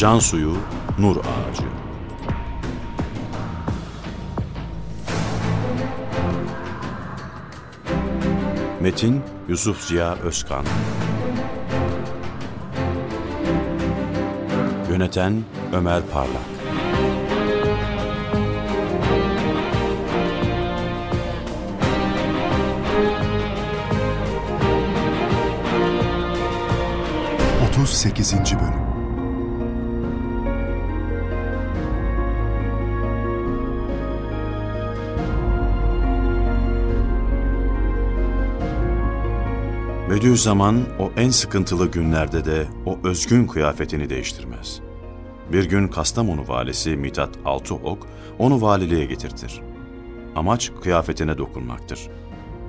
Can suyu, nur ağacı. Metin Yusuf Ziya Özkan. Yöneten Ömer Parlak. Otuz sekizinci Bölüm Bediüzzaman o en sıkıntılı günlerde de o özgün kıyafetini değiştirmez. Bir gün Kastamonu valisi Mithat Altıok onu valiliğe getirtir. Amaç kıyafetine dokunmaktır.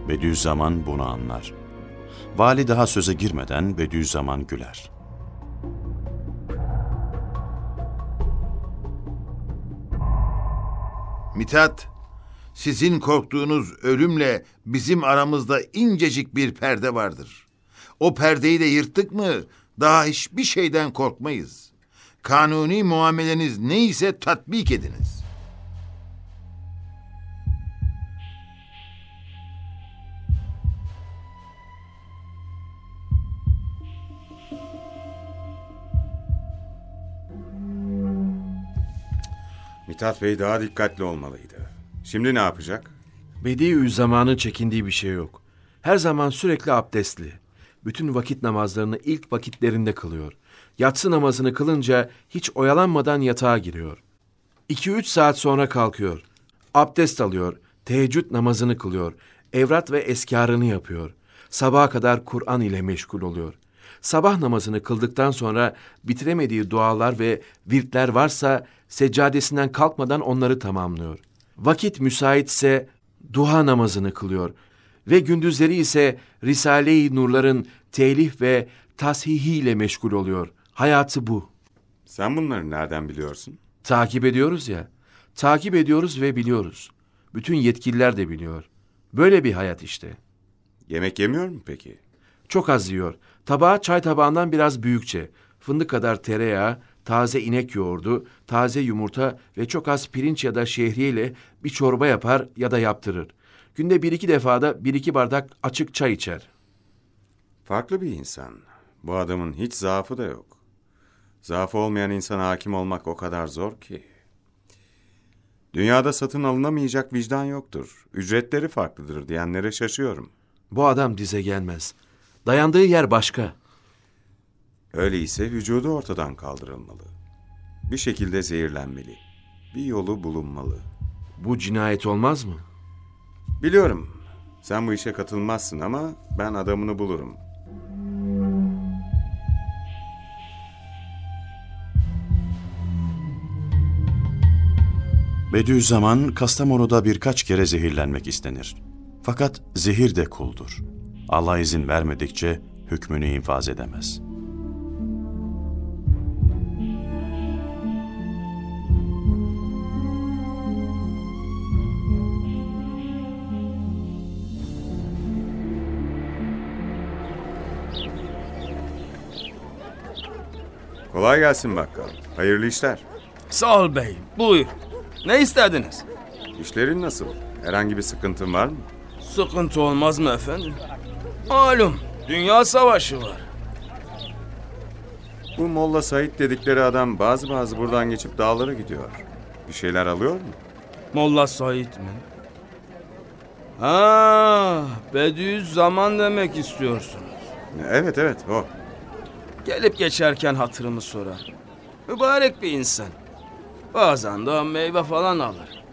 Bediüzzaman bunu anlar. Vali daha söze girmeden Bediüzzaman güler. Mithat, sizin korktuğunuz ölümle bizim aramızda incecik bir perde vardır. O perdeyi de yırttık mı daha hiçbir şeyden korkmayız. Kanuni muameleniz neyse tatbik ediniz. Mithat Bey daha dikkatli olmalıydı. Şimdi ne yapacak? Bediüzzaman'ın çekindiği bir şey yok. Her zaman sürekli abdestli. Bütün vakit namazlarını ilk vakitlerinde kılıyor. Yatsı namazını kılınca hiç oyalanmadan yatağa giriyor. 2-3 saat sonra kalkıyor. Abdest alıyor. Teheccüd namazını kılıyor. Evrat ve eskarını yapıyor. Sabaha kadar Kur'an ile meşgul oluyor. Sabah namazını kıldıktan sonra bitiremediği dualar ve virtler varsa seccadesinden kalkmadan onları tamamlıyor. Vakit müsaitse duha namazını kılıyor ve gündüzleri ise Risale-i Nurların telif ve tashihiyle meşgul oluyor. Hayatı bu. Sen bunları nereden biliyorsun? Takip ediyoruz ya. Takip ediyoruz ve biliyoruz. Bütün yetkililer de biliyor. Böyle bir hayat işte. Yemek yemiyor mu peki? Çok az yiyor. Tabağı çay tabağından biraz büyükçe. Fındık kadar tereyağı, taze inek yoğurdu, taze yumurta ve çok az pirinç ya da şehriye ile bir çorba yapar ya da yaptırır. Günde bir iki defada bir iki bardak açık çay içer. Farklı bir insan. Bu adamın hiç zaafı da yok. Zaafı olmayan insana hakim olmak o kadar zor ki. Dünyada satın alınamayacak vicdan yoktur. Ücretleri farklıdır diyenlere şaşıyorum. Bu adam dize gelmez. Dayandığı yer başka. Öyleyse vücudu ortadan kaldırılmalı. Bir şekilde zehirlenmeli. Bir yolu bulunmalı. Bu cinayet olmaz mı? Biliyorum. Sen bu işe katılmazsın ama ben adamını bulurum. Bediüzzaman Kastamonu'da birkaç kere zehirlenmek istenir. Fakat zehir de kuldur. Allah izin vermedikçe hükmünü infaz edemez. Kolay gelsin bakkal. Hayırlı işler. Sağ ol bey. Buyur. Ne istediniz? İşlerin nasıl? Herhangi bir sıkıntın var mı? Sıkıntı olmaz mı efendim? Malum dünya savaşı var. Bu Molla Said dedikleri adam bazı bazı buradan geçip dağlara gidiyor. Bir şeyler alıyor mu? Molla Said mi? Ha, Bediüzzaman demek istiyorsunuz. Evet evet o. Gelip geçerken hatırımı sorar. Mübarek bir insan. Bazen de meyve falan alır.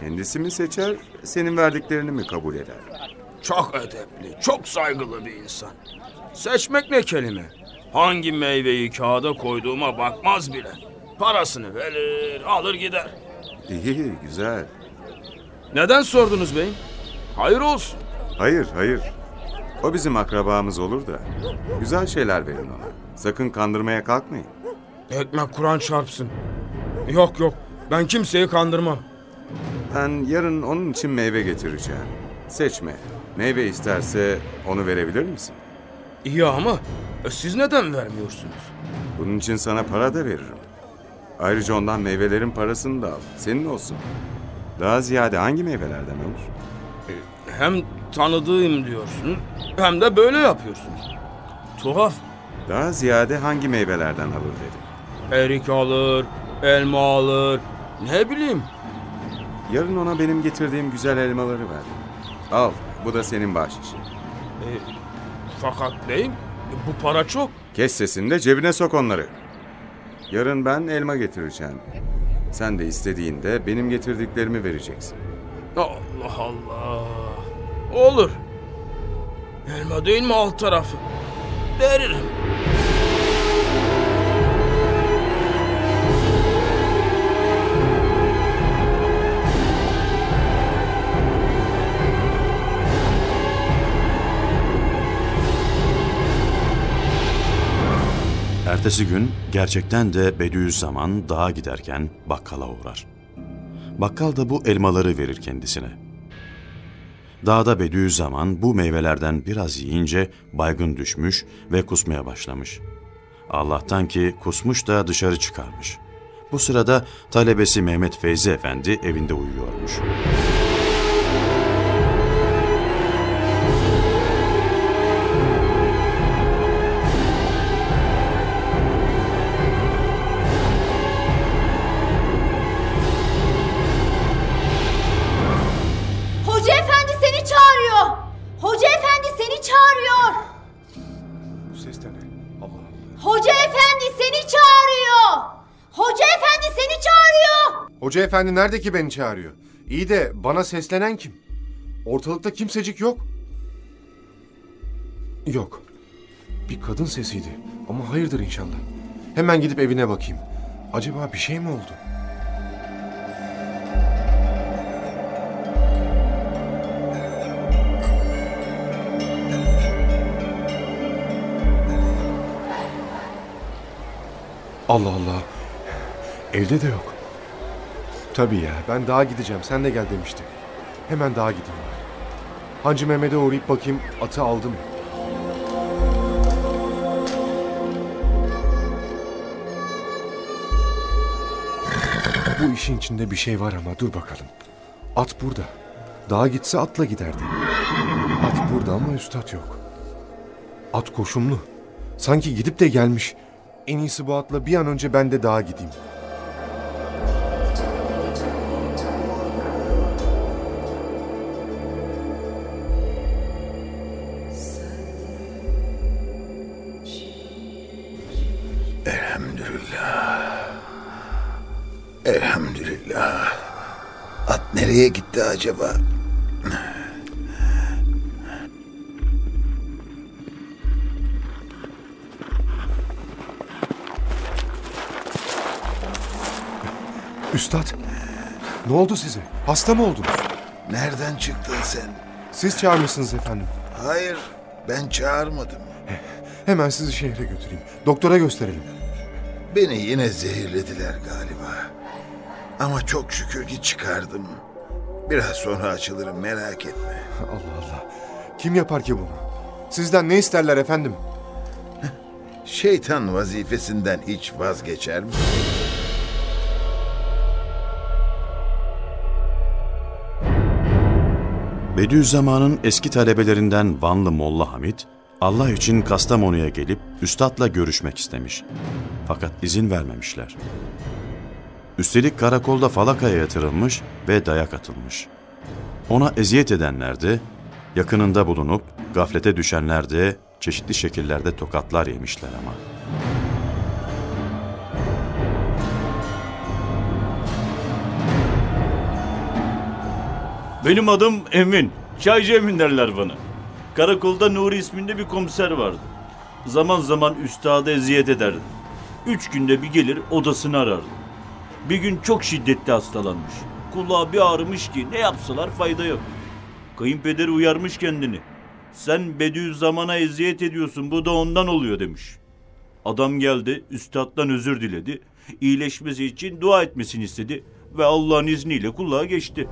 Kendisi mi seçer, senin verdiklerini mi kabul eder? Çok edepli, çok saygılı bir insan. Seçmek ne kelime? Hangi meyveyi kağıda koyduğuma bakmaz bile. Parasını verir, alır gider. İyi, güzel. Neden sordunuz beyim? Hayır olsun. Hayır, hayır. O bizim akrabamız olur da. Güzel şeyler verin ona. Sakın kandırmaya kalkmayın. Ekmek Kur'an çarpsın. Yok yok, ben kimseyi kandırmam. Ben yarın onun için meyve getireceğim. Seçme. Meyve isterse onu verebilir misin? İyi ama e, siz neden vermiyorsunuz? Bunun için sana para da veririm. Ayrıca ondan meyvelerin parasını da al. Senin olsun. Daha ziyade hangi meyvelerden olur? Hem tanıdığım diyorsunuz hem de böyle yapıyorsunuz. Tuhaf. Daha ziyade hangi meyvelerden alır dedim. Erik alır, elma alır. Ne bileyim. Yarın ona benim getirdiğim güzel elmaları ver. Al, bu da senin bahşişin. E, fakat beyim bu para çok. Kes sesini de cebine sok onları. Yarın ben elma getireceğim. Sen de istediğinde benim getirdiklerimi vereceksin. Allah Allah. Olur. Elma değil mi alt tarafı? Veririm. Ertesi gün gerçekten de Bediüzzaman dağa giderken bakkala uğrar. Bakkal da bu elmaları verir kendisine. Dağda Bediüzzaman bu meyvelerden biraz yiyince baygın düşmüş ve kusmaya başlamış. Allah'tan ki kusmuş da dışarı çıkarmış. Bu sırada talebesi Mehmet Feyzi Efendi evinde uyuyormuş. Çağırıyor. Hoca efendi nerede ki beni çağırıyor? İyi de bana seslenen kim? Ortalıkta kimsecik yok. Yok. Bir kadın sesiydi. Ama hayırdır inşallah. Hemen gidip evine bakayım. Acaba bir şey mi oldu? Allah Allah. Evde de yok. Tabii ya. Ben dağa gideceğim. Sen de gel demişti. Hemen dağa gideyim. Hancı Mehmet'e uğrayıp bakayım atı aldı mı? Bu işin içinde bir şey var ama dur bakalım. At burada. Dağa gitse atla giderdi. At burada ama üstad yok. At koşumlu. Sanki gidip de gelmiş. En iyisi bu atla bir an önce ben de dağa gideyim. Nereye gitti acaba? Üstad, ne oldu size? Hasta mı oldunuz? Nereden çıktın sen? Siz çağırmışsınız efendim. Hayır, ben çağırmadım. Hemen sizi şehre götüreyim. Doktora gösterelim. Beni yine zehirlediler galiba. Ama çok şükür ki çıkardım. Biraz sonra açılırım merak etme. Allah Allah. Kim yapar ki bunu? Sizden ne isterler efendim? Şeytan vazifesinden hiç vazgeçer mi? Bediüzzaman'ın eski talebelerinden Vanlı Molla Hamit, Allah için Kastamonu'ya gelip üstadla görüşmek istemiş. Fakat izin vermemişler. Üstelik karakolda falakaya yatırılmış ve dayak atılmış. Ona eziyet edenler de, yakınında bulunup gaflete düşenler de çeşitli şekillerde tokatlar yemişler ama. Benim adım Emin. Çaycı Emin derler bana. Karakolda Nuri isminde bir komiser vardı. Zaman zaman üstada eziyet ederdi. Üç günde bir gelir odasını arardı. Bir gün çok şiddetli hastalanmış. Kulağı bir ağrımış ki ne yapsalar fayda yok. Kayınpederi uyarmış kendini. Sen Bediüzzaman'a eziyet ediyorsun bu da ondan oluyor demiş. Adam geldi üstaddan özür diledi. İyileşmesi için dua etmesini istedi ve Allah'ın izniyle kulağa geçti.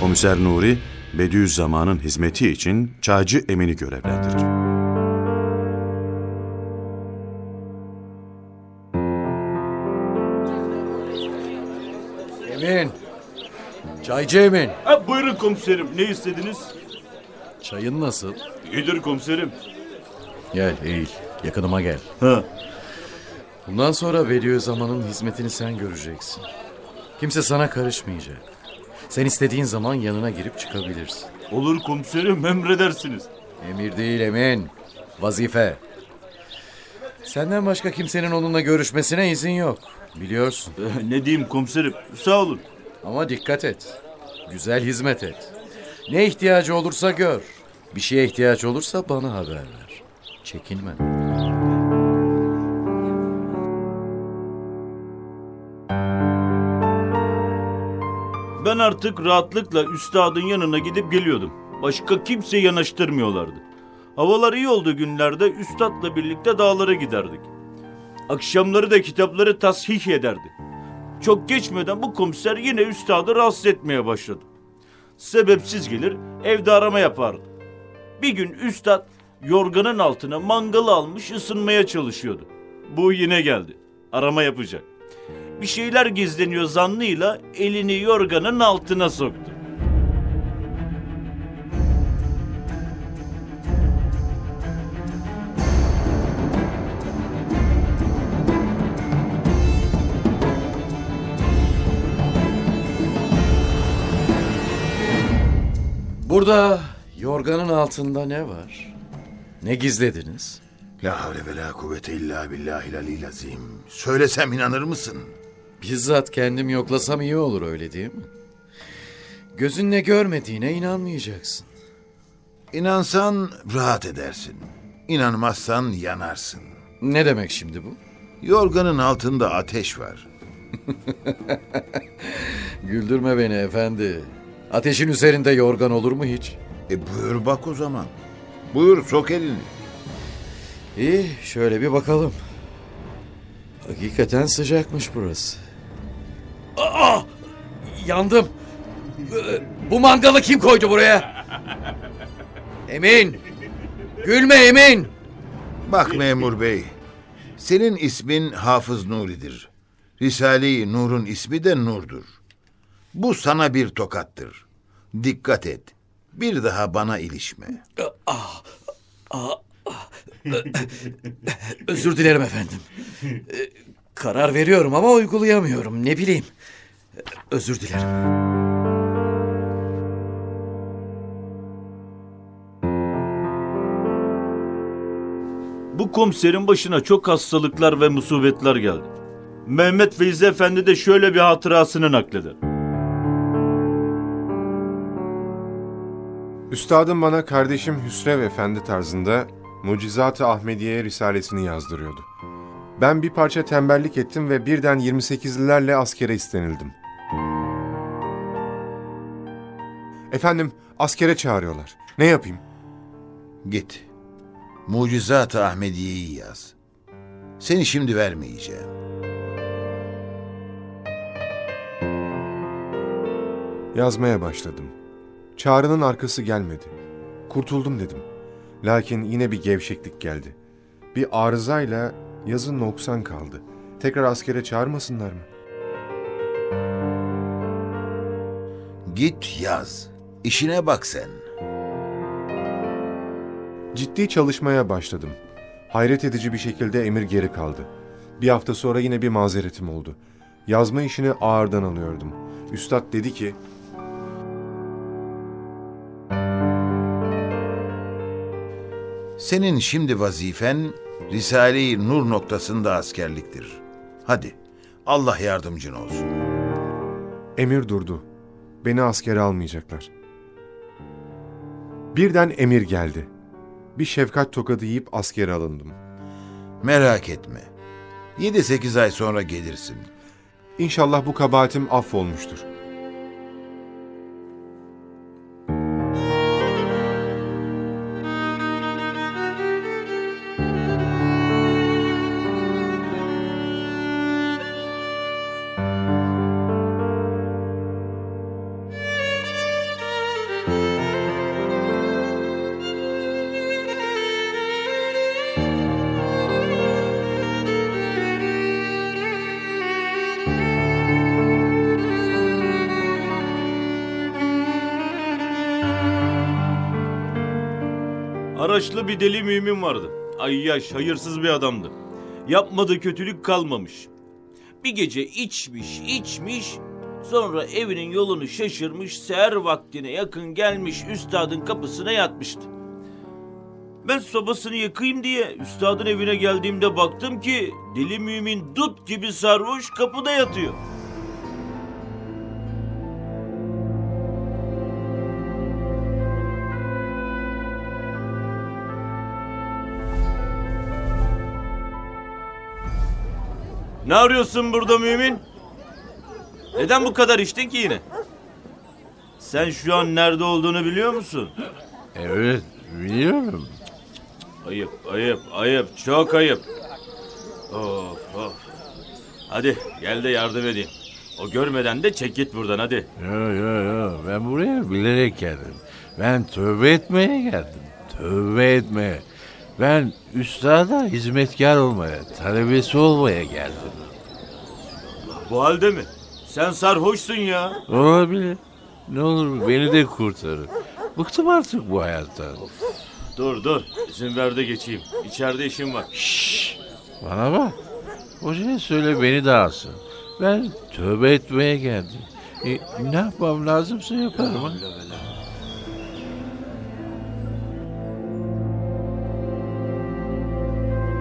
Komiser Nuri, Bediüzzaman'ın hizmeti için Çaycı Emin'i görevlendirir. Çaycı Emin. Ha, buyurun komiserim. Ne istediniz? Çayın nasıl? İyidir komiserim. Gel eğil. Yakınıma gel. Ha. Bundan sonra Bediüzzaman'ın hizmetini sen göreceksin. Kimse sana karışmayacak. Sen istediğin zaman yanına girip çıkabilirsin. Olur komiserim emredersiniz. Emir değil Emin. Vazife. Senden başka kimsenin onunla görüşmesine izin yok. Biliyorsun. Eh, Ne diyeyim komiserim? Sağ olun. Ama dikkat et. Güzel hizmet et. Ne ihtiyacı olursa gör. Bir şeye ihtiyaç olursa bana haber ver. Çekinme. Ben artık rahatlıkla üstadın yanına gidip geliyordum. Başka kimse yanaştırmıyorlardı. Havalar iyi olduğu günlerde üstadla birlikte dağlara giderdik. Akşamları da kitapları tasih ederdi. Çok geçmeden bu komiser yine üstadı rahatsız etmeye başladı. Sebepsiz gelir evde arama yapardı. Bir gün üstad yorganın altına mangalı almış ısınmaya çalışıyordu. Bu yine geldi. Arama yapacak. Bir şeyler gizleniyor zannıyla elini yorganın altına soktu. Burada yorganın altında ne var? Ne gizlediniz? La havle ve la kuvvete illa billahil aliyyil azim. Söylesem inanır mısın? Bizzat kendim yoklasam iyi olur öyle değil mi? Gözünle görmediğine inanmayacaksın. İnansan rahat edersin. İnanmazsan yanarsın. Ne demek şimdi bu? Yorganın altında ateş var. Güldürme beni efendi. Ateşin üzerinde yorgan olur mu hiç? E buyur bak o zaman. Buyur sok elini. İyi şöyle bir bakalım. Hakikaten sıcakmış burası. Aa! Yandım. Ee, Bu mangalı kim koydu buraya? Emin. Gülme Emin. Bak memur bey. Senin ismin Hafız Nuri'dir. Risale-i Nur'un ismi de Nur'dur. Bu sana bir tokattır. Dikkat et. Bir daha bana ilişme. Özür dilerim efendim. Ee, Karar veriyorum ama uygulayamıyorum. Ne bileyim. Ee, Özür dilerim. Bu komiserin başına çok hastalıklar ve musibetler geldi. Mehmet Feyzi Efendi de şöyle bir hatırasını nakleder. Üstadım bana kardeşim Hüsrev Efendi tarzında Mucizat-ı Ahmediye Risalesini yazdırıyordu. Ben bir parça tembellik ettim ve birden 28'lilerle askere istenildim. Efendim, askere çağırıyorlar. Ne yapayım? Git. Mucizat-ı Ahmediye'yi yaz. Seni şimdi vermeyeceğim. Yazmaya başladım. Çağrının arkası gelmedi. Kurtuldum dedim. Lakin yine bir gevşeklik geldi. Bir arızayla yazı noksan kaldı. Tekrar askere çağırmasınlar mı? Git yaz. İşine bak sen. Ciddi çalışmaya başladım. Hayret edici bir şekilde emir geri kaldı. Bir hafta sonra yine bir mazeretim oldu. Yazma işini ağırdan alıyordum. Üstad dedi ki, Senin şimdi vazifen Risale-i Nur noktasında askerliktir. Hadi Allah yardımcın olsun. emir durdu. Beni askere almayacaklar. Birden emir geldi. Bir şefkat tokadı yiyip askere alındım. Merak etme. 7-8 ay sonra gelirsin. İnşallah bu kabahatim affolmuştur. Haraçlı bir deli mümin vardı. Ay yaş hayırsız bir adamdı. Yapmadığı kötülük kalmamış. Bir gece içmiş içmiş sonra evinin yolunu şaşırmış seher vaktine yakın gelmiş üstadın kapısına yatmıştı. Ben sobasını yakayım diye üstadın evine geldiğimde baktım ki deli mümin dut gibi sarhoş kapıda yatıyor. Ne arıyorsun burada mümin? Neden bu kadar içtin ki yine? Sen şu an nerede olduğunu biliyor musun? Evet biliyorum. Ayıp, ayıp, ayıp. Çok ayıp. Of, of. Hadi gel de yardım edeyim. O görmeden de çek git buradan hadi. Yo yo yo ben buraya bilerek geldim. Ben tövbe etmeye geldim. Tövbe etmeye. Ben üstada hizmetkar olmaya, talebesi olmaya geldim. Bu halde mi? Sen sarhoşsun ya. Olabilir. Ne olur beni de kurtarın. Bıktım artık bu hayattan. Dur dur. İzin ver de geçeyim. İçeride işim var. Bana bak. Hocaya söyle beni de alsın. Ben tövbe etmeye geldim. E, ne yapmam lazımsa yaparım. ha.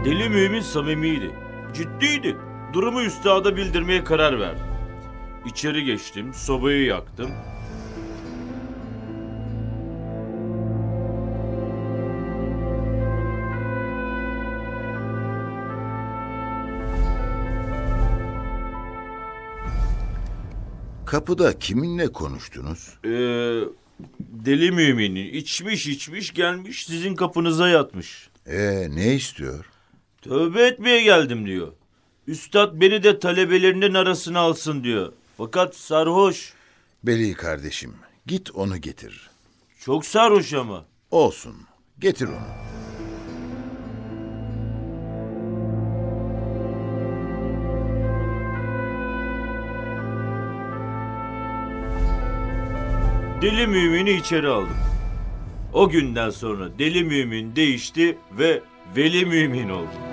Deli mümin samimiydi. Ciddiydi. Durumu üstada bildirmeye karar verdi. İçeri geçtim, sobayı yaktım. Kapıda kiminle konuştunuz? Ee, deli mümini içmiş içmiş gelmiş sizin kapınıza yatmış. Ee, ne istiyor? Tövbe etmeye geldim diyor. Üstad beni de talebelerinin arasına alsın diyor. Fakat sarhoş. Beli kardeşim, git onu getir. Çok sarhoş ama. Olsun, getir onu. Deli mümini içeri aldım. O günden sonra deli mümin değişti ve veli mümin oldu.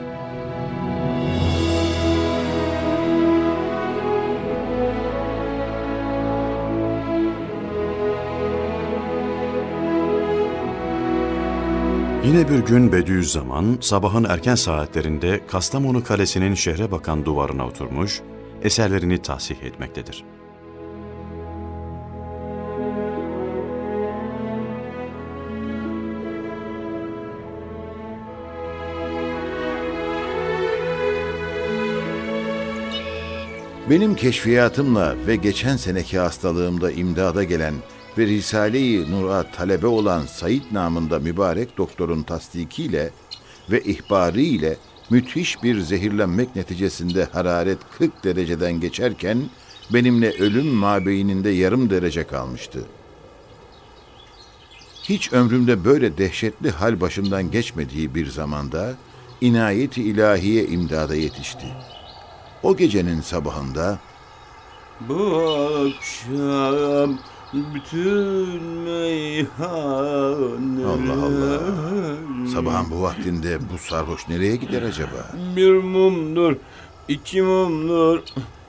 Yine bir gün Bediüzzaman sabahın erken saatlerinde Kastamonu Kalesi'nin şehre bakan duvarına oturmuş, eserlerini tahsih etmektedir. Benim keşfiyatımla ve geçen seneki hastalığımda imdada gelen ve Risale-i Nur'a talebe olan Said namında mübarek doktorun tasdikiyle ve ihbarı ile müthiş bir zehirlenmek neticesinde hararet 40 dereceden geçerken benimle ölüm mabeyininde yarım derece kalmıştı. Hiç ömrümde böyle dehşetli hal başımdan geçmediği bir zamanda inayeti ilahiye imdada yetişti. O gecenin sabahında Bu akşam bütün meyhaneler... Allah Allah. Sabahın bu vaktinde bu sarhoş nereye gider acaba? Bir mumdur, iki mumdur,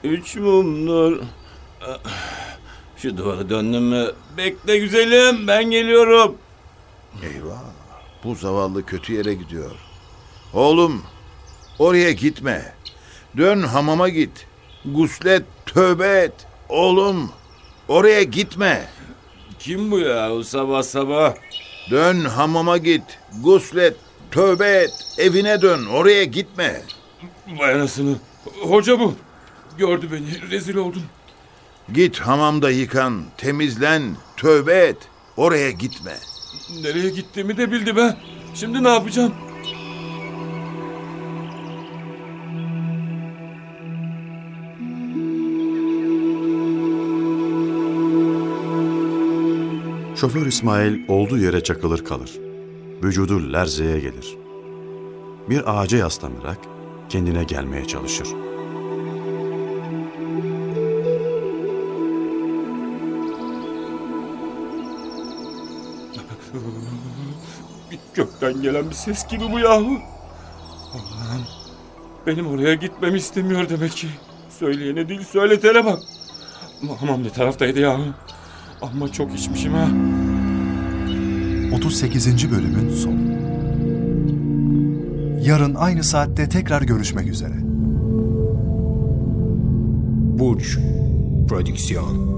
üç mumdur. Şu duvara döndüm mü? Bekle güzelim, ben geliyorum. Eyvah. Bu zavallı kötü yere gidiyor. Oğlum, oraya gitme. Dön hamama git. Guslet, tövbe et. Oğlum, oraya gitme. Kim bu ya o sabah sabah? Dön hamama git. Guslet, tövbe et. Evine dön. Oraya gitme. Vay anasını. Hoca bu. Gördü beni, rezil oldum. Git hamamda yıkan, temizlen, tövbe et. Oraya gitme. Nereye gittiğimi de bildi be. Şimdi ne yapacağım? Şoför İsmail olduğu yere çakılır kalır. Vücudu lerzeye gelir. Bir ağaca yaslanarak kendine gelmeye çalışır. Gökten gelen bir ses gibi bu yahu. Allah'ım. Benim oraya gitmemi istemiyor demek ki. Söyleyene değil söyletene bak. Hamam ne taraftaydı yahu? Amma çok içmişim ha. 38. bölümün sonu. Yarın aynı saatte tekrar görüşmek üzere. Burç Prodüksiyon